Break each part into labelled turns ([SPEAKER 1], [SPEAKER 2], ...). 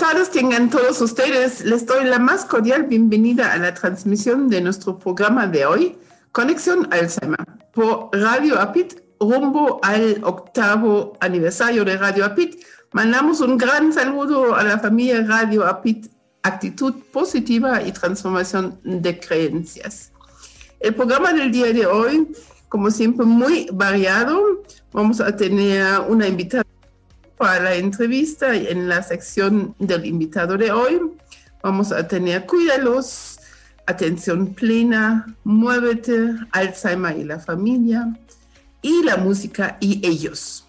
[SPEAKER 1] tardes tengan todos ustedes. Les doy la más cordial bienvenida a la transmisión de nuestro programa de hoy, Conexión Alzheimer, por Radio APIT, rumbo al octavo aniversario de Radio APIT. Mandamos un gran saludo a la familia Radio APIT, actitud positiva y transformación de creencias. El programa del día de hoy, como siempre, muy variado. Vamos a tener una invitada para la entrevista en la sección del invitado de hoy. Vamos a tener Cuídalos, Atención Plena, Muévete, Alzheimer y la familia, y la música y ellos.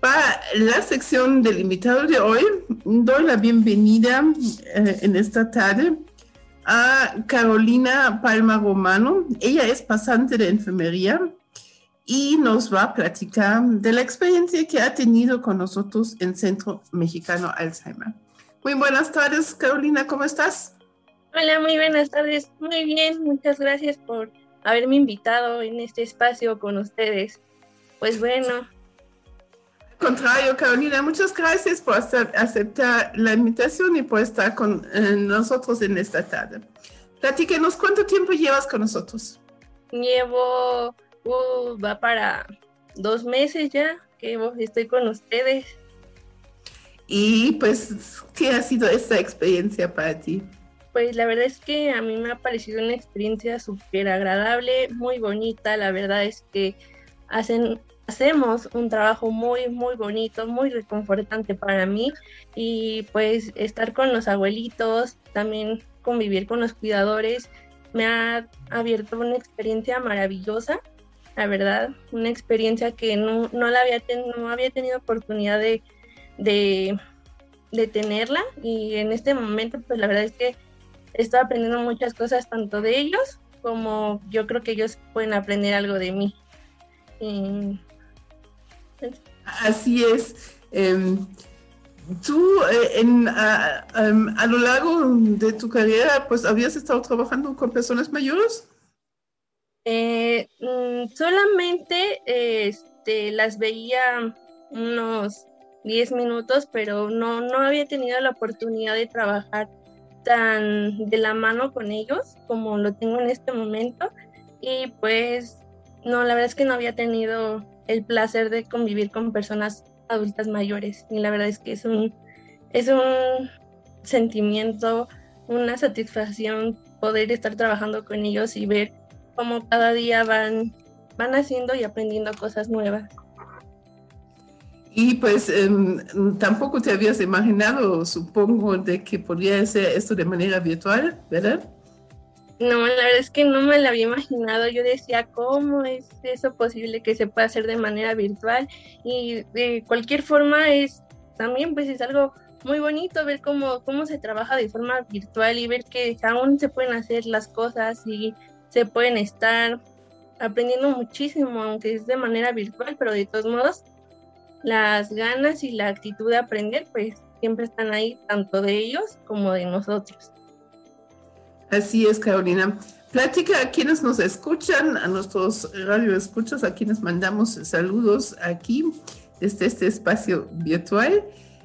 [SPEAKER 1] Para la sección del invitado de hoy, doy la bienvenida eh, en esta tarde a Carolina Palma Romano. Ella es pasante de enfermería y nos va a platicar de la experiencia que ha tenido con nosotros en Centro Mexicano Alzheimer. Muy buenas tardes, Carolina, ¿cómo estás?
[SPEAKER 2] Hola, muy buenas tardes. Muy bien, muchas gracias por haberme invitado en este espacio con ustedes. Pues bueno.
[SPEAKER 1] Al contrario, Carolina, muchas gracias por aceptar la invitación y por estar con eh, nosotros en esta tarde. Platíquenos, ¿cuánto tiempo llevas con nosotros?
[SPEAKER 2] Llevo Uh, va para dos meses ya que estoy con ustedes.
[SPEAKER 1] Y pues, ¿qué ha sido esta experiencia para ti?
[SPEAKER 2] Pues la verdad es que a mí me ha parecido una experiencia súper agradable, muy bonita. La verdad es que hacen, hacemos un trabajo muy, muy bonito, muy reconfortante para mí. Y pues estar con los abuelitos, también convivir con los cuidadores, me ha abierto una experiencia maravillosa la verdad, una experiencia que no, no la había, no había tenido oportunidad de, de, tenerla y en este momento pues la verdad es que estoy aprendiendo muchas cosas tanto de ellos como yo creo que ellos pueden aprender algo de mí.
[SPEAKER 1] Así es. Em, tú eh, en, a, a, lo largo de tu carrera pues habías estado trabajando con personas mayores.
[SPEAKER 2] Eh, mm, solamente este, las veía unos 10 minutos, pero no, no había tenido la oportunidad de trabajar tan de la mano con ellos como lo tengo en este momento. Y pues no, la verdad es que no había tenido el placer de convivir con personas adultas mayores. Y la verdad es que es un, es un sentimiento, una satisfacción poder estar trabajando con ellos y ver como cada día van, van haciendo y aprendiendo cosas nuevas.
[SPEAKER 1] Y pues em, tampoco te habías imaginado, supongo, de que podría ser esto de manera virtual, ¿verdad?
[SPEAKER 2] No, la verdad es que no me lo había imaginado. Yo decía, ¿cómo es eso posible que se pueda hacer de manera virtual? Y de cualquier forma es también pues es algo muy bonito ver cómo, cómo se trabaja de forma virtual y ver que aún se pueden hacer las cosas y se pueden estar aprendiendo muchísimo, aunque es de manera virtual, pero de todos modos, las ganas y la actitud de aprender, pues siempre están ahí, tanto de ellos como de nosotros.
[SPEAKER 1] Así es, Carolina. Plática a quienes nos escuchan, a nuestros radioescuchos, a quienes mandamos saludos aquí desde este espacio virtual.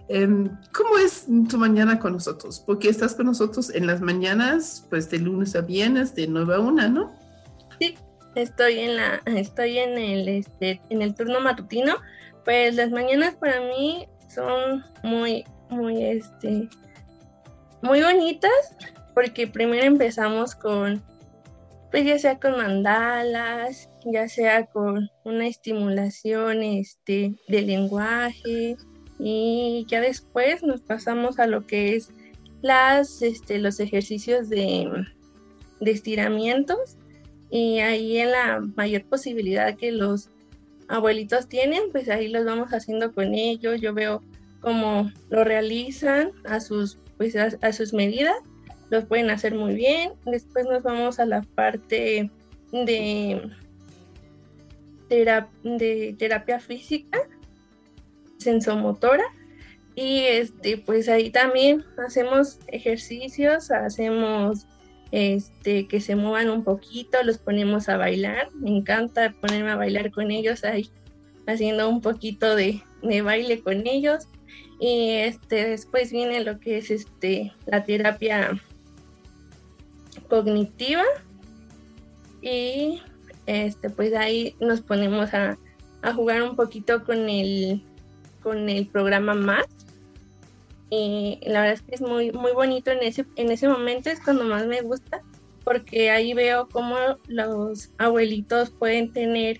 [SPEAKER 1] Em, ¿Cómo es tu mañana con nosotros? Porque estás con nosotros en las mañanas, pues de lunes a viernes, de 9 a 1, ¿no?
[SPEAKER 2] Sí, estoy en la, estoy en el, este, en el turno matutino. Pues las mañanas para mí son muy, muy, este, muy bonitas, porque primero empezamos con, pues ya sea con mandalas, ya sea con una estimulación, este, de lenguaje, y ya después nos pasamos a lo que es las, este, los ejercicios de, de estiramientos y ahí en la mayor posibilidad que los abuelitos tienen, pues ahí los vamos haciendo con ellos. Yo veo cómo lo realizan a sus, pues a, sus medidas, los pueden hacer muy bien. Después nos vamos a la parte de, de terapia física sensomotora y este pues ahí también hacemos ejercicios, hacemos este que se muevan un poquito, los ponemos a bailar, me encanta ponerme a bailar con ellos ahí haciendo un poquito de, de baile con ellos Y este, después viene lo que es este, la terapia cognitiva. Y este, pues ahí nos ponemos a, a jugar un poquito con el, con el programa más. Y la verdad es que es muy, muy bonito en ese, en ese momento, es cuando más me gusta, porque ahí veo cómo los abuelitos pueden tener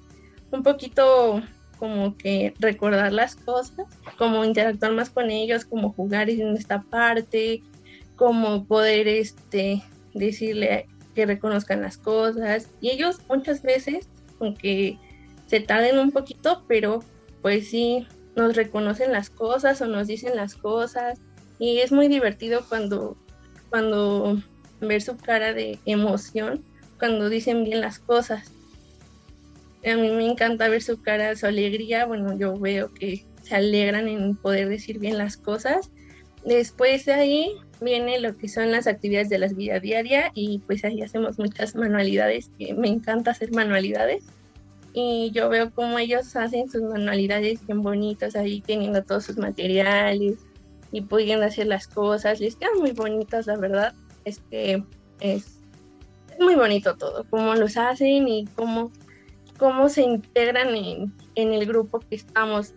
[SPEAKER 2] un poquito como que recordar las cosas, como interactuar más con ellos, como jugar en esta parte, como poder este decirle que reconozcan las cosas. Y ellos muchas veces, aunque se tarden un poquito, pero pues sí nos reconocen las cosas o nos dicen las cosas. Y es muy divertido cuando, cuando ver su cara de emoción, cuando dicen bien las cosas a mí me encanta ver su cara, su alegría. Bueno, yo veo que se alegran en poder decir bien las cosas. Después de ahí viene lo que son las actividades de la vida diaria y pues ahí hacemos muchas manualidades, que me encanta hacer manualidades. Y yo veo cómo ellos hacen sus manualidades bien bonitas, ahí teniendo todos sus materiales y pudiendo hacer las cosas. Les quedan muy bonitas, la verdad. Es que es, es muy bonito todo, cómo los hacen y cómo cómo se integran en, el grupo que estamos.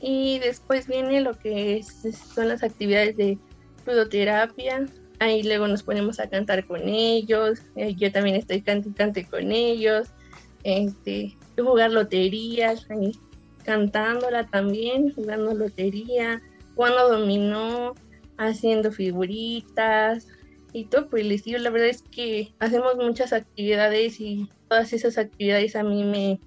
[SPEAKER 2] Y después viene lo que son las actividades de ludoterapia. Ahí luego nos ponemos a cantar con ellos. Eh, yo también estoy cantando con ellos. Este, jugar loterías, cantándola también, jugando lotería, jugando dominó, haciendo figuritas, y todo por el estilo. La verdad es que hacemos muchas actividades y todas esas actividades a mí me,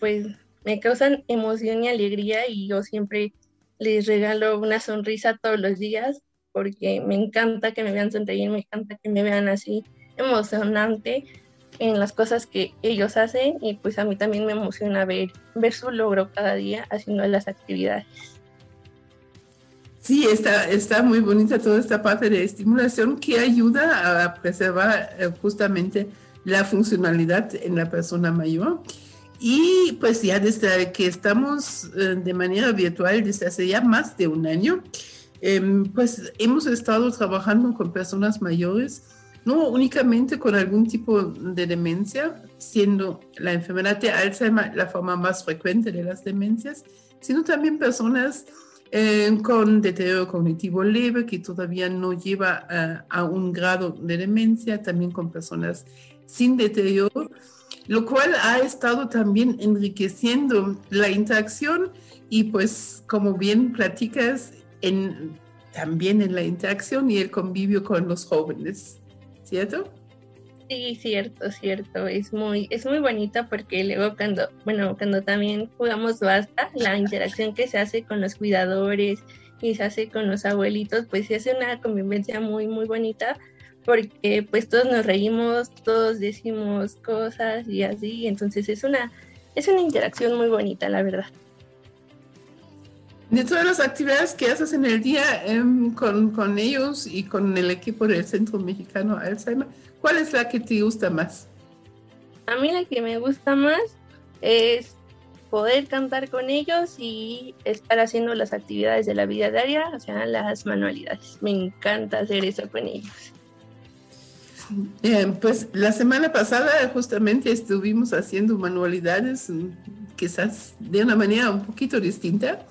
[SPEAKER 2] pues, me causan emoción y alegría y yo siempre les regalo una sonrisa todos los días porque me encanta que me vean sonreír, me encanta que me vean así emocionante en las cosas que ellos hacen y pues a mí también me emociona ver, ver su logro cada día haciendo las actividades.
[SPEAKER 1] Sí, está, está muy bonita toda esta parte de estimulación que ayuda a preservar eh, justamente la funcionalidad en la persona mayor. Y pues ya desde que estamos eh, de manera virtual desde hace ya más de un año, em, pues hemos estado trabajando con personas mayores, no únicamente con algún tipo de demencia, siendo la enfermedad de Alzheimer la forma más frecuente de las demencias, sino también personas eh, con deterioro cognitivo leve que todavía no lleva a un grado de demencia, también con personas sin deterioro, lo cual ha estado también enriqueciendo la interacción y pues como bien platicas, en, también en la interacción y el convivio con los jóvenes, ¿cierto?
[SPEAKER 2] Sí, cierto, cierto. Es muy, es muy bonita porque luego cuando, bueno, cuando también jugamos basta, la interacción que se hace con los cuidadores y se hace con los abuelitos, pues se hace una convivencia muy, muy bonita porque pues todos nos reímos, todos decimos cosas y así, entonces es una, es una interacción muy bonita, la verdad.
[SPEAKER 1] De todas las actividades que haces en el día em, con, con ellos y con el equipo del Centro Mexicano Alzheimer, ¿Cuál es la que te gusta más?
[SPEAKER 2] A mí la que me gusta más es poder cantar con ellos y estar haciendo las actividades de la vida diaria, o sea, las manualidades. Me encanta hacer eso con ellos.
[SPEAKER 1] Eh, pues la semana pasada justamente estuvimos haciendo manualidades, mm, quizás de una manera un poquito distinta,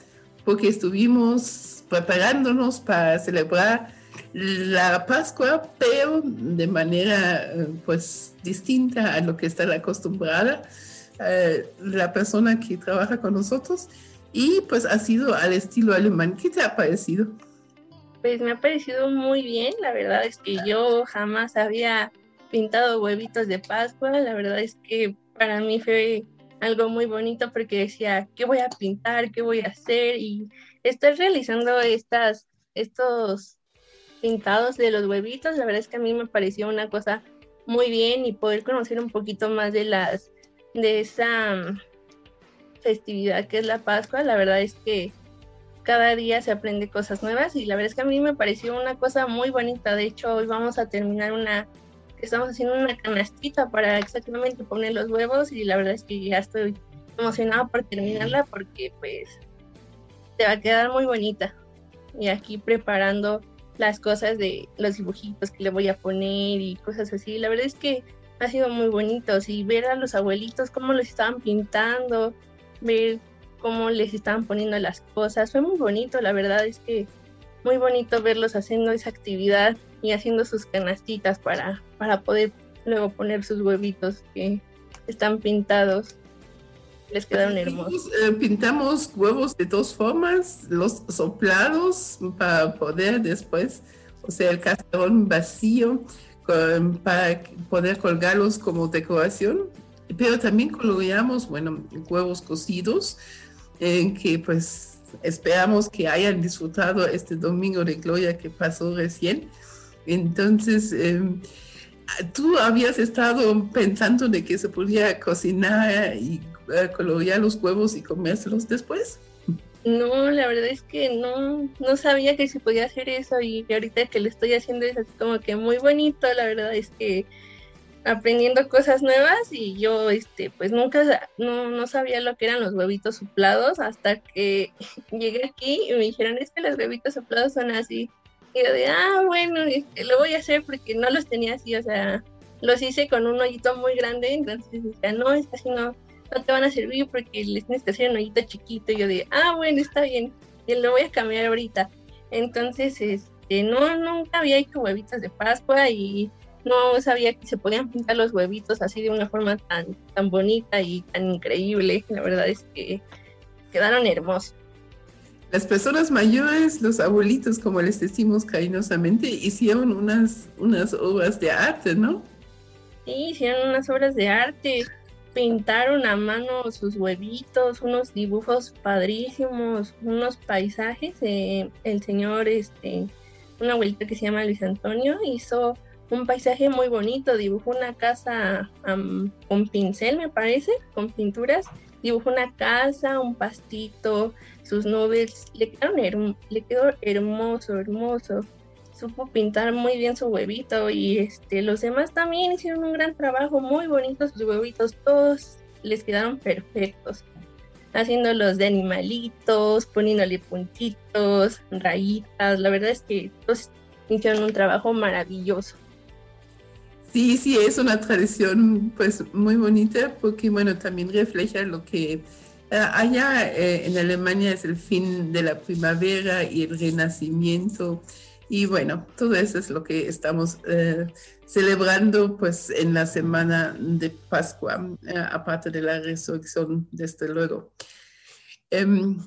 [SPEAKER 1] porque estuvimos preparándonos para celebrar la Pascua, pero de manera eh, pues distinta a lo que está acostumbrada eh, la persona que trabaja con nosotros y pues ha sido al estilo alemán. ¿Qué te ha parecido?
[SPEAKER 2] Pues me ha parecido muy bien, la verdad es que yo jamás había pintado huevitos de Pascua, la verdad es que para mí fue algo muy bonito porque decía, ¿qué voy a pintar? ¿Qué voy a hacer? Y estoy realizando estas, estos pintados de los huevitos, la verdad es que a mí me pareció una cosa muy bien y poder conocer un poquito más de las de esa mm, festividad que es la Pascua, la verdad es que cada día se aprende cosas nuevas y la verdad es que a mí me pareció una cosa muy bonita. De hecho, hoy vamos a terminar una, estamos haciendo una canastita para exactamente poner los huevos y la verdad es que ya estoy emocionada por terminarla porque pues te va a quedar muy bonita. Y aquí preparando las cosas de los dibujitos que le voy a poner y cosas así. La verdad es que ha sido muy bonito. Y ver a los abuelitos cómo los estaban pintando, ver cómo les estaban poniendo las cosas. Fue muy bonito, la verdad es que muy bonito verlos haciendo esa actividad y haciendo sus canastitas para, para poder luego poner sus huevitos que están pintados. Les quedaron hermosos.
[SPEAKER 1] Eh, pintamos huevos de dos formas, los soplados para poder después, o sea, el cascarón vacío para poder colgarlos como decoración, pero también coloreamos, bueno, huevos cocidos, en que pues esperamos que hayan disfrutado este domingo de gloria que pasó recién. Entonces, em, tú habías estado pensando de que se podía cocinar y uh, colorear los huevos y comérselos después.
[SPEAKER 2] No, la verdad es que no, no sabía que se podía hacer eso y ahorita que lo estoy haciendo es como que muy bonito, la verdad es que aprendiendo cosas nuevas y yo este pues nunca no, no sabía lo que eran los huevitos soplados hasta que llegué aquí y me dijeron es que los huevitos soplados son así y yo de ah bueno este, lo voy a hacer porque no los tenía así o sea los hice con un hoyito muy grande entonces decía no es así no no te van a servir porque les tienes que hacer un hoyito chiquito y yo de ah bueno está bien y lo voy a cambiar ahorita entonces este no nunca había hecho huevitos de Pascua y no sabía que se podían pintar los huevitos así de una forma tan, tan bonita y tan increíble. La verdad es que quedaron hermosos.
[SPEAKER 1] Las personas mayores, los abuelitos, como les decimos cariñosamente, hicieron unas, unas obras de arte, ¿no?
[SPEAKER 2] Sí, hicieron unas obras de arte, pintaron a mano sus huevitos, unos dibujos padrísimos, unos paisajes. Eh, el señor, este, un abuelito que se llama Luis Antonio, hizo un paisaje muy bonito, dibujó una casa con pincel, me parece, con pinturas, dibujó una casa, un pastito, sus nubes, le, le quedó hermoso, hermoso. Supo pintar muy bien su huevito y este, los demás también hicieron un gran trabajo, muy bonitos sus huevitos, todos les quedaron perfectos. Haciéndolos de animalitos, poniéndole puntitos, rayitas, la verdad es que todos hicieron un trabajo maravilloso.
[SPEAKER 1] Sí, sí, es una tradición pues muy bonita porque bueno, también refleja lo que eh, allá eh, en Alemania es el fin de la primavera y el renacimiento y bueno, todo eso es lo que estamos eh, celebrando pues en la semana de Pascua, aparte de la resurrección, desde luego. Em,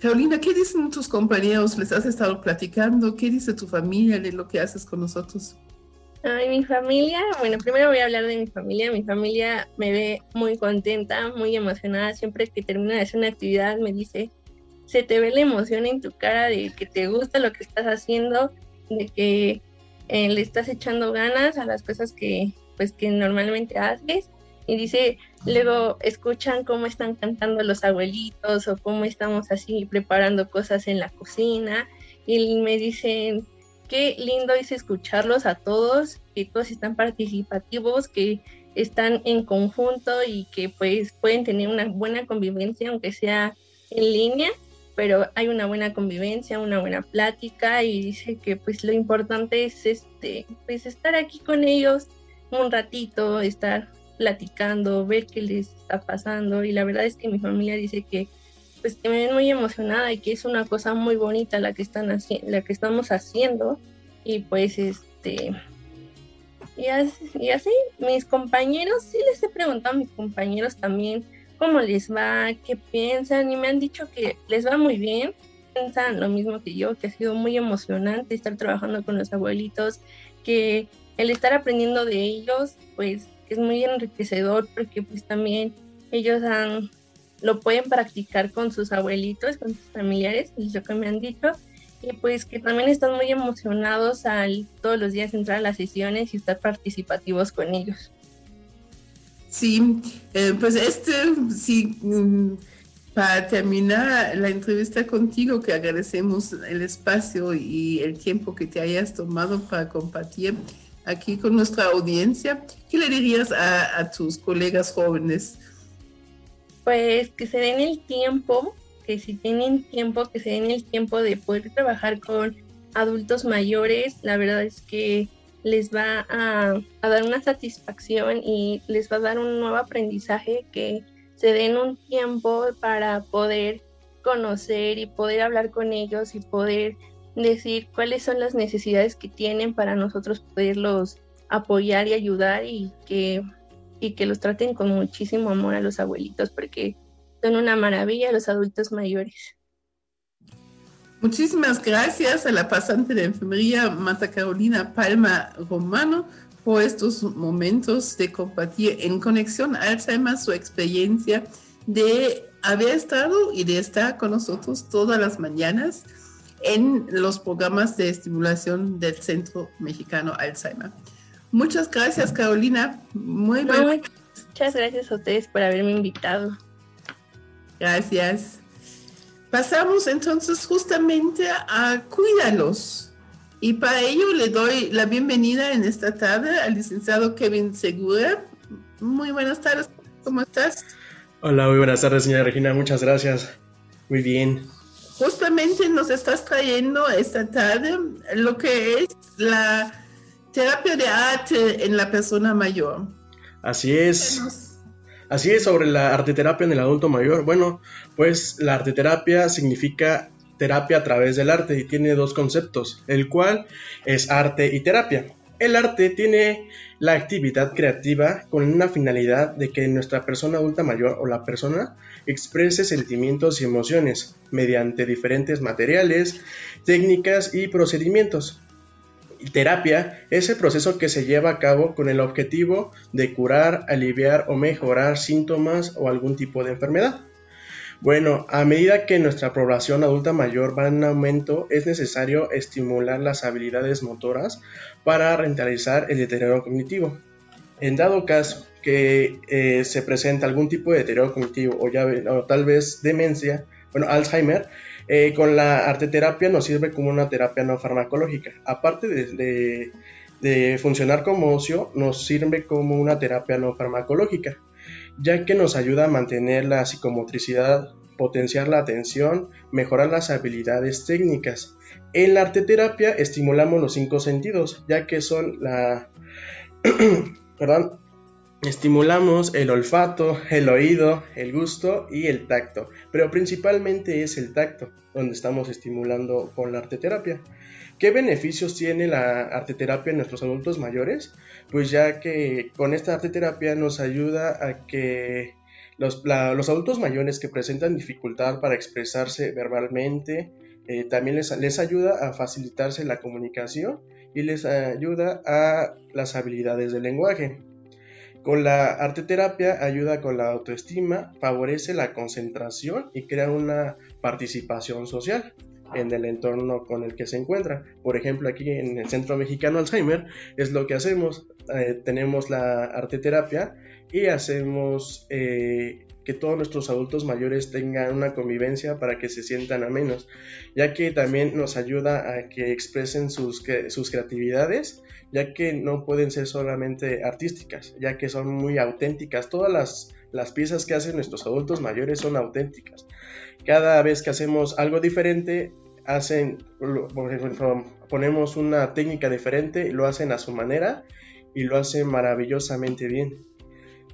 [SPEAKER 1] Carolina, ¿qué dicen tus compañeros? ¿Les has estado platicando? ¿Qué dice tu familia de lo que haces con nosotros?
[SPEAKER 2] Ay, mi familia, bueno, primero voy a hablar de mi familia. Mi familia me ve muy contenta, muy emocionada. Siempre que termina de hacer una actividad me dice, se te ve la emoción en tu cara de que te gusta lo que estás haciendo, de que eh, le estás echando ganas a las cosas que, pues, que normalmente haces. Y dice, luego escuchan cómo están cantando los abuelitos o cómo estamos así preparando cosas en la cocina. Y me dicen, qué lindo es escucharlos a todos, que todos están participativos, que están en conjunto y que pues pueden tener una buena convivencia, aunque sea en línea, pero hay una buena convivencia, una buena plática y dice que pues lo importante es este, pues estar aquí con ellos un ratito, estar platicando, ver qué les está pasando. Y la verdad es que mi familia dice que pues que me ven muy emocionada y que es una cosa muy bonita la que están haciendo, la que estamos haciendo. Y pues este y así, mis compañeros sí les he preguntado a mis compañeros también cómo les va, qué piensan y me han dicho que les va muy bien, piensan lo mismo que yo, que ha sido muy emocionante estar trabajando con los abuelitos, que el estar aprendiendo de ellos pues es muy enriquecedor porque pues también ellos han lo pueden practicar con sus abuelitos, con sus familiares, es lo que me han dicho. Y pues que también están muy emocionados al todos los días entrar a las sesiones y estar participativos con ellos.
[SPEAKER 1] Sí, eh, pues este, sí, mm, para terminar la entrevista contigo, que agradecemos el espacio y el tiempo que te hayas tomado para compartir aquí con nuestra audiencia, ¿qué le dirías a, a tus colegas jóvenes?
[SPEAKER 2] Pues que se den el tiempo, que si tienen tiempo, que se den el tiempo de poder trabajar con adultos mayores, la verdad es que les va a, dar una satisfacción y les va a dar un nuevo aprendizaje que se den un tiempo para poder conocer y poder hablar con ellos y poder decir cuáles son las necesidades que tienen para nosotros poderlos apoyar y ayudar y que, y que los traten con muchísimo amor a los abuelitos porque son una maravilla los adultos mayores.
[SPEAKER 1] Muchísimas gracias a la pasante de enfermería Marta Carolina Palma Romano por estos momentos de compartir en conexión Alzheimer su experiencia de haber estado y de estar con nosotros todas las mañanas en los programas de estimulación del Centro Mexicano Alzheimer. Muchas gracias, Carolina. Muy
[SPEAKER 2] bien. Muchas gracias a ustedes por haberme invitado.
[SPEAKER 1] Gracias. Pasamos entonces justamente a cuídalos. Y para ello le doy la bienvenida en esta tarde al licenciado Kevin Segura. Muy buenas tardes, ¿cómo estás?
[SPEAKER 3] Hola, muy buenas tardes, señora Regina, muchas gracias. Muy bien.
[SPEAKER 1] Justamente nos estás trayendo esta tarde lo que es la terapia de arte en la persona mayor.
[SPEAKER 3] Así es. Así es, sobre la arteterapia en el adulto mayor. Bueno, pues la arteterapia significa terapia a través del arte y tiene dos conceptos, el cual es arte y terapia. El arte tiene la actividad creativa con una finalidad de que nuestra persona adulta mayor o la persona exprese sentimientos y emociones mediante diferentes materiales, técnicas y procedimientos terapia es el proceso que se lleva a cabo con el objetivo de curar, aliviar o mejorar síntomas o algún tipo de enfermedad. Bueno, a medida que nuestra población adulta mayor va en aumento, es necesario estimular las habilidades motoras para rentalizar el deterioro cognitivo. En dado caso que eh, se presenta algún tipo de deterioro cognitivo o, o tal vez demencia, bueno, Alzheimer, eh, con la arteterapia nos sirve como una terapia no farmacológica. Aparte de, funcionar como ocio, nos sirve como una terapia no farmacológica, ya que nos ayuda a mantener la psicomotricidad, potenciar la atención, mejorar las habilidades técnicas. En la arteterapia estimulamos los cinco sentidos, ya que son la... perdón, Estimulamos el olfato, el oído, el gusto y el tacto, pero principalmente es el tacto donde estamos estimulando con la arteterapia. ¿Qué beneficios tiene la arteterapia en nuestros adultos mayores? Pues ya que con esta arteterapia nos ayuda a que los, adultos mayores que presentan dificultad para expresarse verbalmente, eh, también les, les ayuda a facilitarse la comunicación y les ayuda a las habilidades del lenguaje. Con la arteterapia ayuda con la autoestima, favorece la concentración y crea una participación social en el entorno con el que se encuentra. Por ejemplo, aquí en el Centro Mexicano Alzheimer es lo que hacemos. Eh, tenemos la arteterapia y hacemos eh, que todos nuestros adultos mayores tengan una convivencia para que se sientan a menos, ya que también nos ayuda a que expresen sus, sus creatividades, ya que no pueden ser solamente artísticas, ya que son muy auténticas. Todas las, las piezas que hacen nuestros adultos mayores son auténticas. Cada vez que hacemos algo diferente, hacen, ponemos una técnica diferente, lo hacen a su manera y lo hacen maravillosamente bien.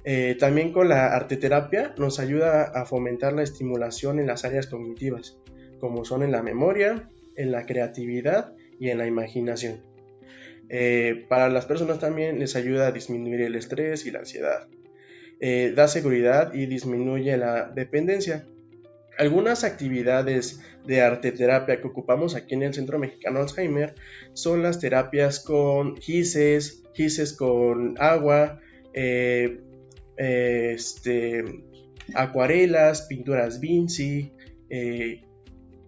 [SPEAKER 3] Eh, también con la arteterapia nos ayuda a fomentar la estimulación en las áreas cognitivas, como son en la memoria, en la creatividad y en la imaginación. Eh, para las personas también les ayuda a disminuir el estrés y la ansiedad. Eh, da seguridad y disminuye la dependencia. Algunas actividades de arteterapia que ocupamos aquí en el Centro Mexicano Alzheimer son las terapias con gises, gises con agua, este, acuarelas, pinturas Vinci, eh,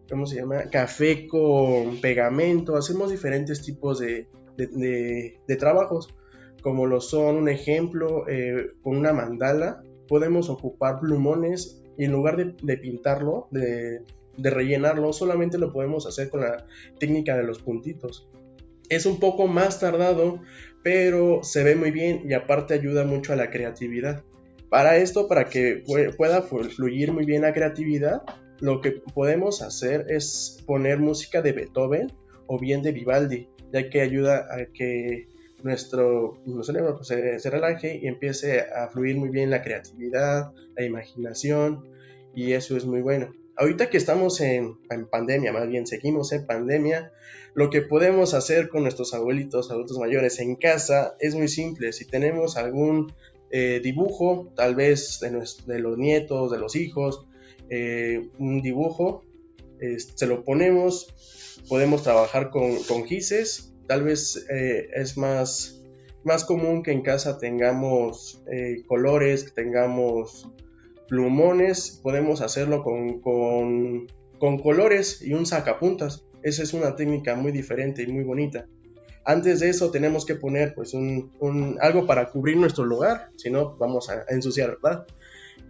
[SPEAKER 3] ¿cómo se llama? Café con pegamento, hacemos diferentes tipos de, trabajos, como lo son, un ejemplo, eh, con una mandala, podemos ocupar plumones y en lugar de, pintarlo, de, de rellenarlo, solamente lo podemos hacer con la técnica de los puntitos. Es un poco más tardado, pero se ve muy bien y aparte ayuda mucho a la creatividad. Para esto, para que pueda fluir muy bien la creatividad, lo que podemos hacer es poner música de Beethoven o bien de Vivaldi, ya que ayuda a que nuestro, cerebro pues, se, relaje y empiece a fluir muy bien la creatividad, la imaginación, y eso es muy bueno. Ahorita que estamos en, pandemia, más bien seguimos en pandemia, lo que podemos hacer con nuestros abuelitos, adultos mayores en casa es muy simple. Si tenemos algún eh, dibujo, tal vez de, los nietos, de los hijos, eh, un dibujo, se lo ponemos, podemos trabajar con, con gises, tal vez eh, es más, más común que en casa tengamos colores, que tengamos plumones, podemos hacerlo con, con, colores y un sacapuntas. Esa es una técnica muy diferente y muy bonita. Antes de eso tenemos que poner pues un, algo para cubrir nuestro lugar, si no vamos a, ensuciar, ¿verdad?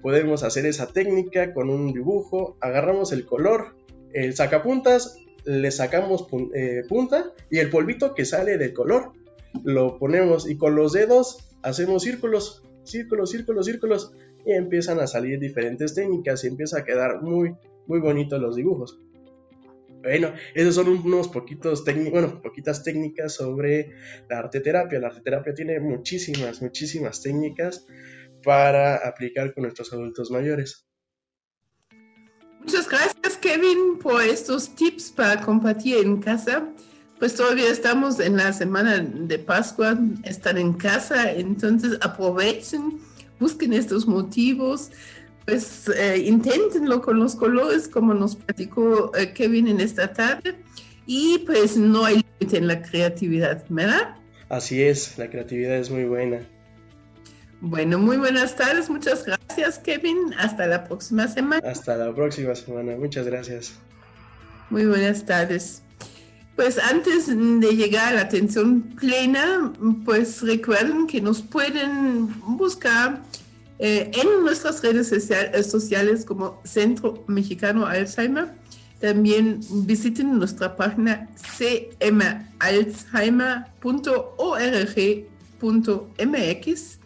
[SPEAKER 3] Podemos hacer esa técnica con un dibujo, agarramos el color, el sacapuntas, le sacamos eh, punta y el polvito que sale del color lo ponemos y con los dedos hacemos círculos, círculos, círculos, círculos y empiezan a salir diferentes técnicas y empieza a quedar muy, muy bonitos los dibujos. Bueno, esos son unos poquitos técnicos, bueno, poquitas técnicas sobre la arte terapia. La arte terapia tiene muchísimas, muchísimas técnicas para aplicar con nuestros adultos mayores.
[SPEAKER 1] Muchas gracias, Kevin, por estos tips para compartir en casa. Pues todavía estamos en la semana de Pascua, están en casa, entonces aprovechen busquen estos motivos, pues eh, inténtenlo con los colores, como nos platicó eh, Kevin en esta tarde, y pues no hay límite en la creatividad, ¿verdad?
[SPEAKER 3] Así es, la creatividad es muy buena.
[SPEAKER 1] Bueno, muy buenas tardes, muchas gracias Kevin, hasta la próxima semana.
[SPEAKER 3] Hasta la próxima semana, muchas gracias.
[SPEAKER 1] Muy buenas tardes. Pues antes de llegar a la atención plena, pues recuerden que nos pueden buscar eh, en nuestras redes sociales como Centro Mexicano Alzheimer. También visiten nuestra página cmalzheimer.org.mx.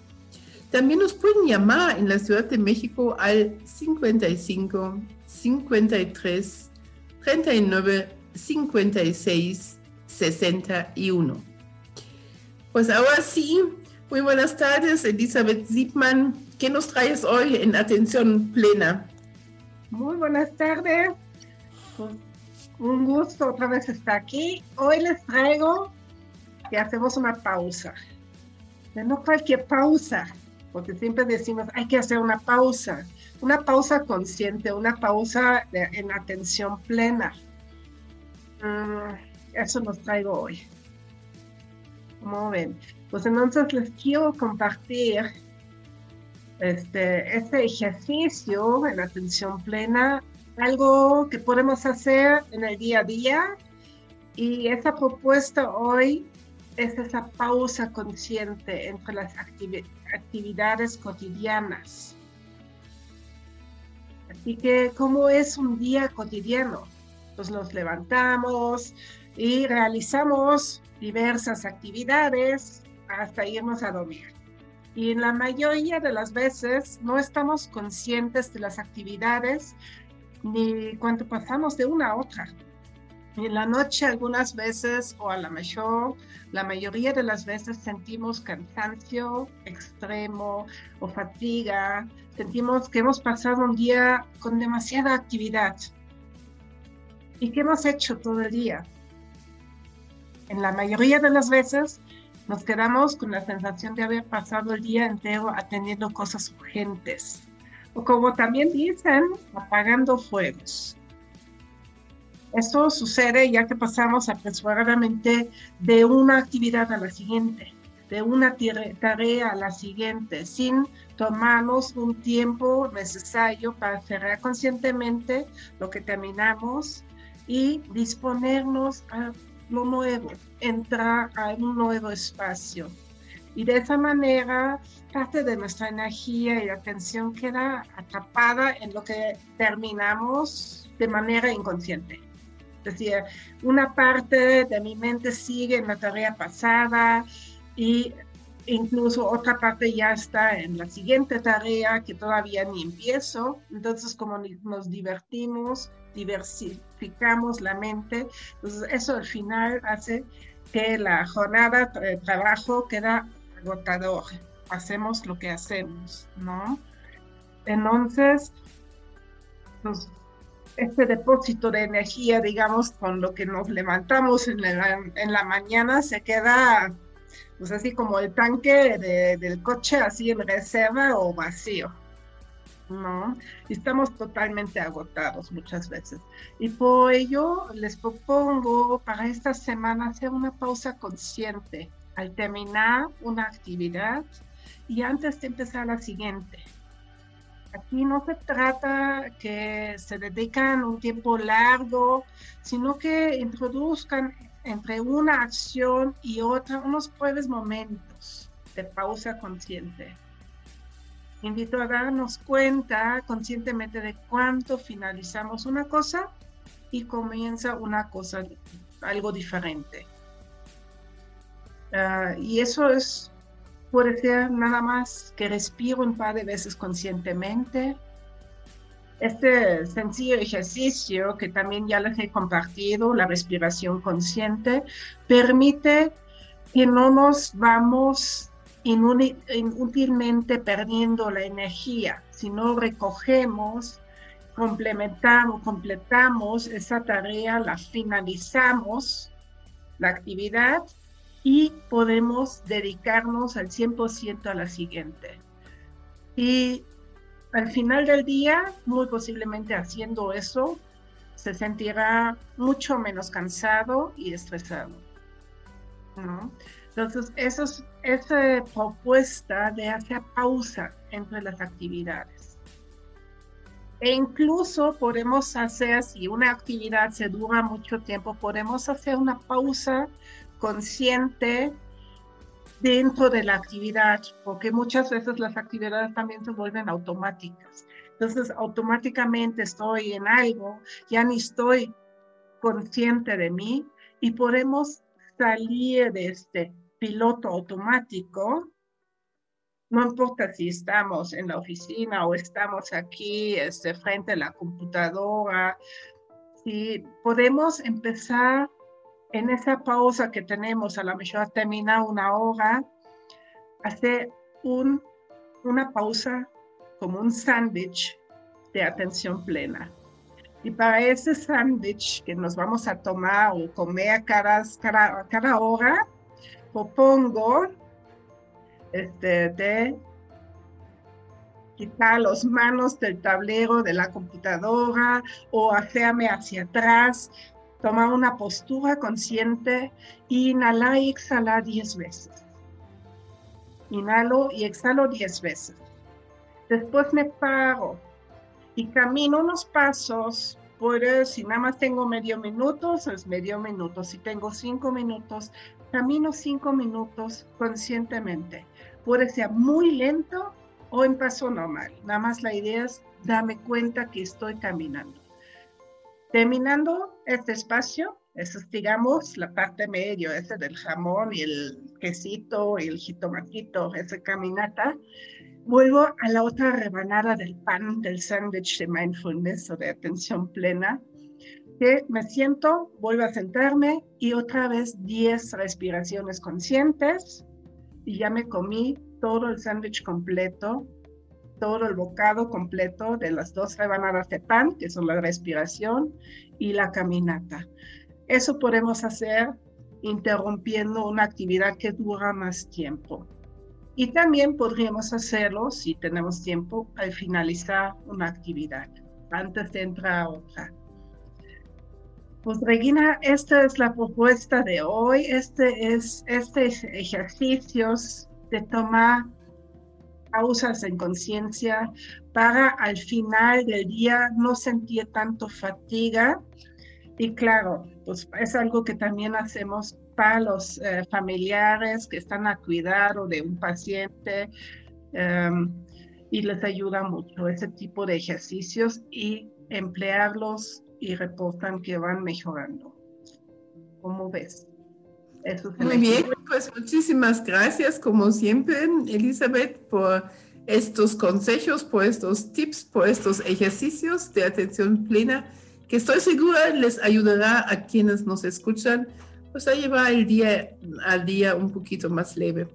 [SPEAKER 1] También nos pueden llamar en la Ciudad de México al 55 53 39 56 61. Pues ahora sí, muy buenas tardes, Elizabeth Siebmann. ¿Qué nos traes hoy en Atención Plena?
[SPEAKER 4] Muy buenas tardes. Pues, un gusto otra vez estar aquí. Hoy les traigo que hacemos una pausa. no cualquier pausa, porque siempre decimos hay que hacer una pausa. Una pausa consciente, una pausa en atención plena Ah, eso nos traigo hoy. Como ven, pues entonces les quiero compartir este, este ejercicio en atención plena, algo que podemos hacer en el día a día. Y esa propuesta hoy es esa pausa consciente entre las actividades cotidianas. Así que, ¿cómo es un día cotidiano? Pues nos levantamos y realizamos diversas actividades hasta irnos a dormir. Y en la mayoría de las veces no estamos conscientes de las actividades ni cuando pasamos de una a otra. En la noche algunas veces o a la mejor, la mayoría de las veces sentimos cansancio extremo o fatiga, sentimos que hemos pasado un día con demasiada actividad ¿Y qué hemos hecho todo el día? En la mayoría de las veces nos quedamos con la sensación de haber pasado el día entero atendiendo cosas urgentes. O como también dicen, apagando fuegos. Esto sucede ya que pasamos apresuradamente de una actividad a la siguiente, de una tarea a la siguiente, sin tomarnos un tiempo necesario para cerrar conscientemente lo que terminamos y disponernos a lo nuevo, entrar a un nuevo espacio. Y de esa manera, parte de nuestra energía y atención queda atrapada en lo que terminamos de manera inconsciente. Es decir, una parte de mi mente sigue en la tarea pasada y incluso otra parte ya está en la siguiente tarea que todavía ni empiezo. Entonces, como nos divertimos, diversificamos la mente, entonces eso al final hace que la jornada de trabajo queda agotador. Hacemos lo que hacemos, ¿no? Entonces, pues, este depósito de energía, digamos, con lo que nos levantamos en la, en la mañana, se queda pues así como el tanque del coche así en reserva o vacío. ¿No? estamos totalmente agotados muchas veces. Y por ello les propongo para esta semana hacer una pausa consciente al terminar una actividad y antes de empezar la siguiente. Aquí no se trata que se dedican un tiempo largo, sino que introduzcan entre una acción y otra unos breves momentos de pausa consciente. Invito a darnos cuenta conscientemente de cuánto finalizamos una cosa y comienza una cosa, algo diferente. Ah, y eso es, puede ser nada más que respiro un par de veces conscientemente, este sencillo ejercicio que también ya les he compartido, la respiración consciente, permite que no nos vamos inútilmente perdiendo la energía, sino recogemos, complementamos, completamos esa tarea, la finalizamos, la actividad, y podemos dedicarnos al 100% a la siguiente. Y al final del día, muy posiblemente haciendo eso, se sentirá mucho menos cansado y estresado. Entonces, eso es, esa propuesta de hacer pausa entre las actividades. E incluso podemos hacer, si una actividad se dura mucho tiempo, podemos hacer una pausa consciente dentro de la actividad, porque muchas veces las actividades también se vuelven automáticas. Entonces, automáticamente estoy en algo, ya ni estoy consciente de mí y podemos salir de este piloto automático. No importa si estamos en la oficina o estamos aquí este, frente a la computadora, si podemos empezar en esa pausa que tenemos, a lo mejor termina una hora, hacer un, una pausa como un sándwich de atención plena. Y para ese sándwich que nos vamos a tomar o comer cada, cada, cada hora, propongo este, de quitar las manos del tablero de la computadora o hacerme hacia atrás Toma una postura consciente, inhala y exhala 10 veces. Inhalo y exhalo 10 veces. Después me paro y camino unos pasos. Puede, si nada más tengo medio minuto, es medio minuto. Si tengo cinco minutos, camino cinco minutos conscientemente. Puede ser muy lento o en paso normal. Nada más la idea es darme cuenta que estoy caminando. Terminando este espacio, eso es, digamos, la parte medio, ese del jamón y el quesito y el jitomatito, esa caminata, vuelvo a la otra rebanada del pan, del sándwich de mindfulness o de atención plena, que me siento, vuelvo a sentarme y otra vez 10 respiraciones conscientes y ya me comí todo el sándwich completo todo el bocado completo de las dos rebanadas de pan, que son la respiración y la caminata. Eso podemos hacer interrumpiendo una actividad que dura más tiempo. Y también podríamos hacerlo, si tenemos tiempo, al finalizar una actividad, antes de entrar a otra. Pues Regina, esta es la propuesta de hoy. Este es este ejercicios de tomar pausas en conciencia para al final del día no sentir tanto fatiga. Y claro, pues es algo que también hacemos para los eh, familiares que están a cuidado de un paciente em, y les ayuda mucho ese tipo de ejercicios y emplearlos y reportan que van mejorando. ¿Cómo ves?
[SPEAKER 1] Muy bien, Pues muchísimas gracias, como siempre, Elizabeth, por estos consejos, por estos tips, por estos ejercicios de atención plena, que estoy segura les ayudará a quienes nos escuchan pues a llevar el día al día un poquito más leve.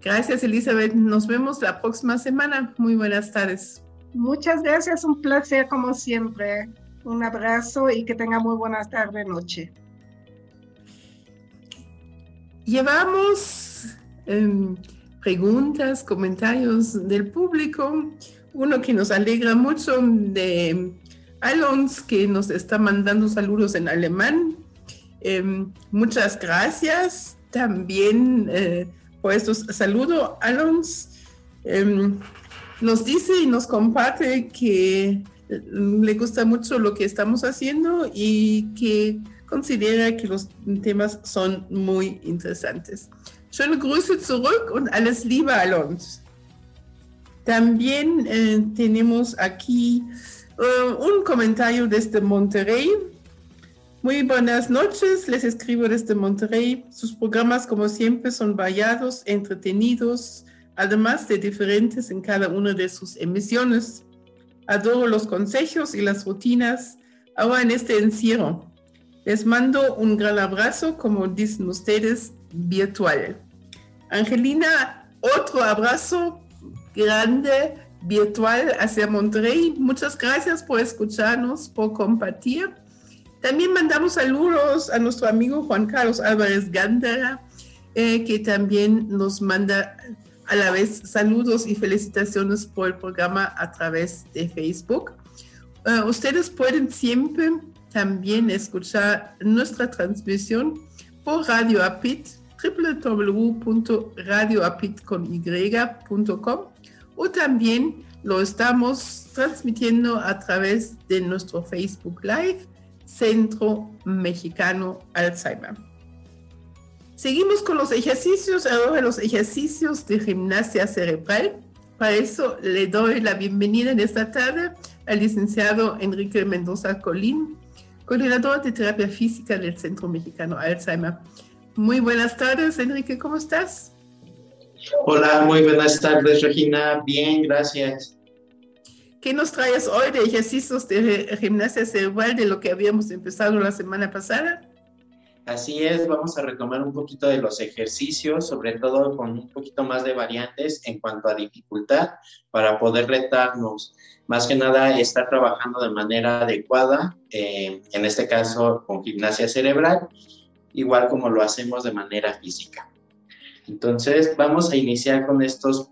[SPEAKER 1] Gracias, Elizabeth. Nos vemos la próxima semana. Muy buenas tardes.
[SPEAKER 4] Muchas gracias, un placer como siempre. Un abrazo y que tenga muy buenas tardes, noche.
[SPEAKER 1] Llevamos em, preguntas, comentarios del público. Uno que nos alegra mucho de Alons, que nos está mandando saludos en alemán. Em, muchas gracias también eh, por estos saludos, Alons. Em, nos dice y nos comparte que le gusta mucho lo que estamos haciendo y que considera que los temas son muy interesantes. Schöne Grüße zurück und alles Liebe a uns. También eh, tenemos aquí uh, un comentario desde Monterrey. Muy buenas noches, les escribo desde Monterrey. Sus programas, como siempre, son variados, entretenidos, además de diferentes en cada una de sus emisiones. Adoro los consejos y las rutinas ahora en este encierro. Les mando un gran abrazo, como dicen ustedes, virtual. Angelina, otro abrazo grande virtual hacia Monterrey. Muchas gracias por escucharnos, por compartir. También mandamos saludos a nuestro amigo Juan Carlos Álvarez Gándara, eh, que también nos manda a la vez saludos y felicitaciones por el programa a través de Facebook. Uh, ustedes pueden siempre también escuchar nuestra transmisión por Radio Apit, www.radioapit.com o también lo estamos transmitiendo a través de nuestro Facebook Live, Centro Mexicano Alzheimer. Seguimos con los ejercicios, ahora los ejercicios de gimnasia cerebral. Para eso le doy la bienvenida en esta tarde al licenciado Enrique Mendoza Colín, coordinador de terapia física del Centro Mexicano Alzheimer. Muy buenas tardes, Enrique, ¿cómo estás?
[SPEAKER 5] Hola, muy buenas tardes, Regina. Bien, gracias.
[SPEAKER 1] ¿Qué nos traes hoy de ejercicios de gimnasia cerebral de lo que habíamos empezado la semana pasada?
[SPEAKER 5] Así es, vamos a retomar un poquito de los ejercicios, sobre todo con un poquito más de variantes en cuanto a dificultad para poder retarnos. Más que nada, estar trabajando de manera adecuada, eh, en este caso con gimnasia cerebral, igual como lo hacemos de manera física. Entonces, vamos a iniciar con estos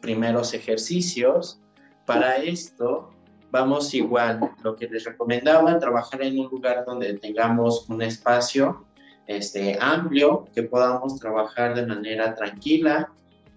[SPEAKER 5] primeros ejercicios. Para esto, vamos igual, lo que les recomendaba, trabajar en un lugar donde tengamos un espacio este, amplio, que podamos trabajar de manera tranquila,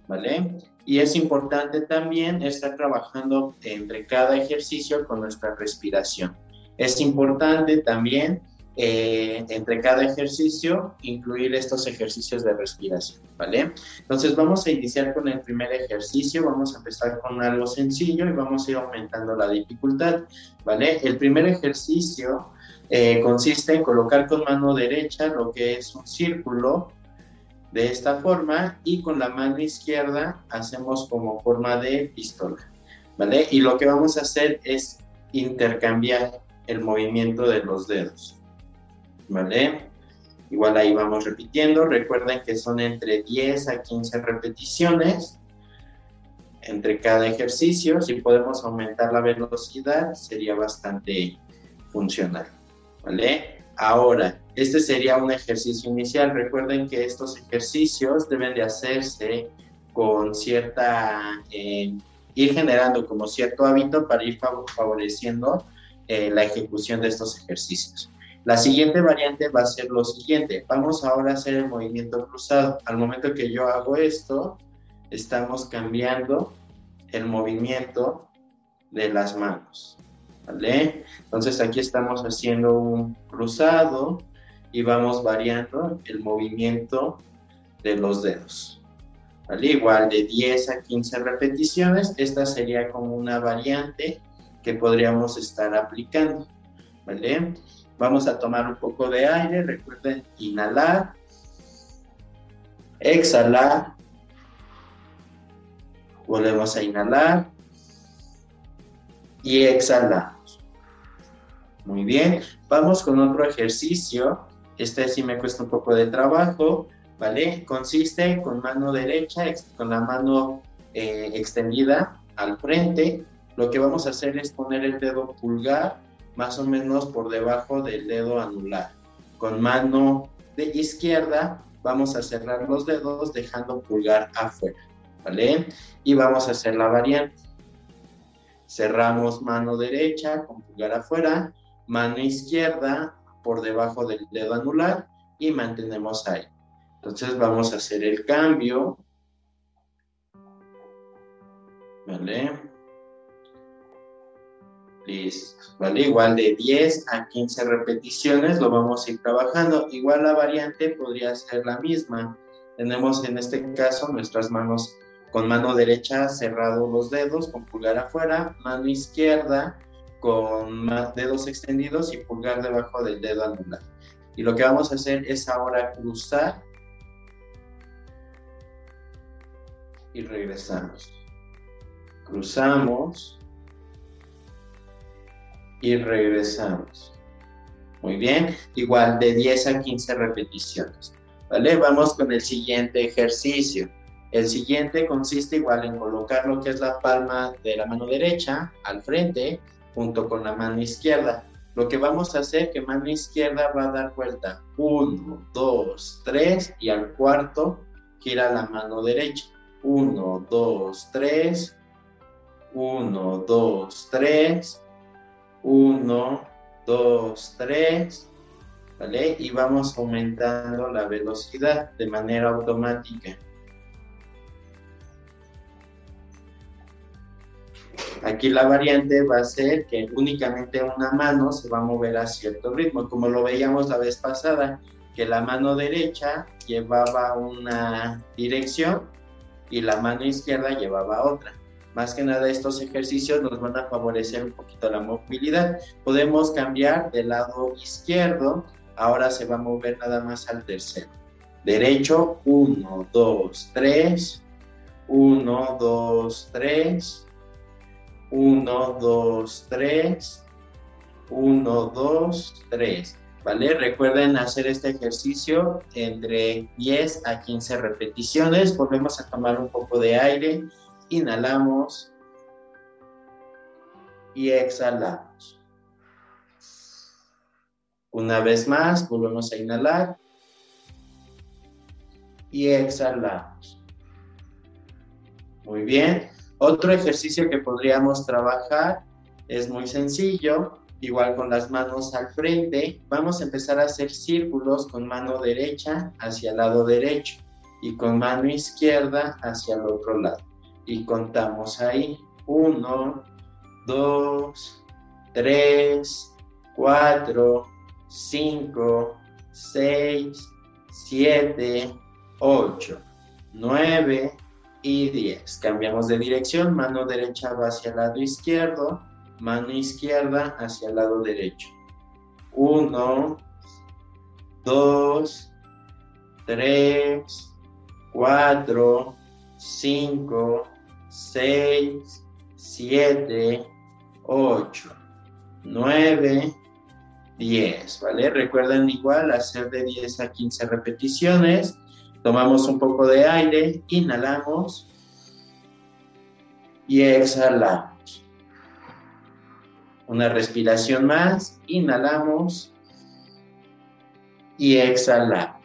[SPEAKER 5] ¿vale? Y es importante también estar trabajando entre cada ejercicio con nuestra respiración. Es importante también eh, entre cada ejercicio incluir estos ejercicios de respiración, ¿vale? Entonces vamos a iniciar con el primer ejercicio, vamos a empezar con algo sencillo y vamos a ir aumentando la dificultad, ¿vale? El primer ejercicio eh, consiste en colocar con mano derecha lo que es un círculo de esta forma y con la mano izquierda hacemos como forma de pistola, ¿vale? Y lo que vamos a hacer es intercambiar el movimiento de los dedos, ¿vale? Igual ahí vamos repitiendo, recuerden que son entre 10 a 15 repeticiones entre cada ejercicio, si podemos aumentar la velocidad sería bastante funcional. ¿vale? Ahora, este sería un ejercicio inicial. Recuerden que estos ejercicios deben de hacerse con cierta, eh, ir generando como cierto hábito para ir favoreciendo eh, la ejecución de estos ejercicios. La siguiente variante va a ser lo siguiente. Vamos ahora a hacer el movimiento cruzado. Al momento que yo hago esto, estamos cambiando el movimiento de las manos. ¿vale? Entonces aquí estamos haciendo un cruzado y vamos variando el movimiento de los dedos. ¿Vale? Igual de 10 a 15 repeticiones, esta sería como una variante que podríamos estar aplicando. ¿Vale? Vamos a tomar un poco de aire, recuerden inhalar, exhalar, volvemos a inhalar y exhalamos. Muy bien, vamos con otro ejercicio. Este sí me cuesta un poco de trabajo, ¿vale? Consiste con mano derecha, con la mano eh, extendida al frente. Lo que vamos a hacer es poner el dedo pulgar más o menos por debajo del dedo anular. Con mano de izquierda vamos a cerrar los dedos dejando pulgar afuera, ¿vale? Y vamos a hacer la variante. Cerramos mano derecha con pulgar afuera, mano izquierda por debajo del dedo anular y mantenemos ahí. Entonces vamos a hacer el cambio. ¿Vale? ¿Vale? Igual de 10 a 15 repeticiones lo vamos a ir trabajando. Igual la variante podría ser la misma. Tenemos en este caso nuestras manos con mano derecha cerrado los dedos, con pulgar afuera, mano izquierda con dedos extendidos y pulgar debajo del dedo anular. Y lo que vamos a hacer es ahora cruzar y regresamos. Cruzamos y regresamos. Muy bien, igual de 10 a 15 repeticiones. ¿Vale? Vamos con el siguiente ejercicio. El siguiente consiste igual en colocar lo que es la palma de la mano derecha al frente junto con la mano izquierda. Lo que vamos a hacer que mano izquierda va a dar vuelta 1, 2, 3 y al cuarto gira la mano derecha. 1, 2, 3, 1, 2, 3, 1, 2, 3, ¿vale? Y vamos aumentando la velocidad de manera automática. Aquí la variante va a ser que únicamente una mano se va a mover a cierto ritmo, como lo veíamos la vez pasada, que la mano derecha llevaba una dirección y la mano izquierda llevaba otra. Más que nada estos ejercicios nos van a favorecer un poquito la movilidad. Podemos cambiar del lado izquierdo, ahora se va a mover nada más al tercero. Derecho, 1, 2, 3, 1, 2, 3, 1, 2, 3, 1, 2, 3. ¿Vale? Recuerden hacer este ejercicio entre 10 a 15 repeticiones. Volvemos a tomar un poco de aire. Inhalamos y exhalamos. Una vez más, volvemos a inhalar y exhalamos. Muy bien. Otro ejercicio que podríamos trabajar es muy sencillo, igual con las manos al frente. Vamos a empezar a hacer círculos con mano derecha hacia el lado derecho y con mano izquierda hacia el otro lado. Y contamos ahí. Uno, dos, tres, cuatro, cinco, seis, siete, ocho, nueve, y 10. Cambiamos de dirección, mano derecha va hacia el lado izquierdo, mano izquierda hacia el lado derecho. 1, 2, 3, 4, 5, 6, 7, 8, 9, 10, ¿vale? Recuerden igual hacer de 10 a 15 repeticiones Tomamos un poco de aire, inhalamos y exhalamos. Una respiración más, inhalamos y exhalamos.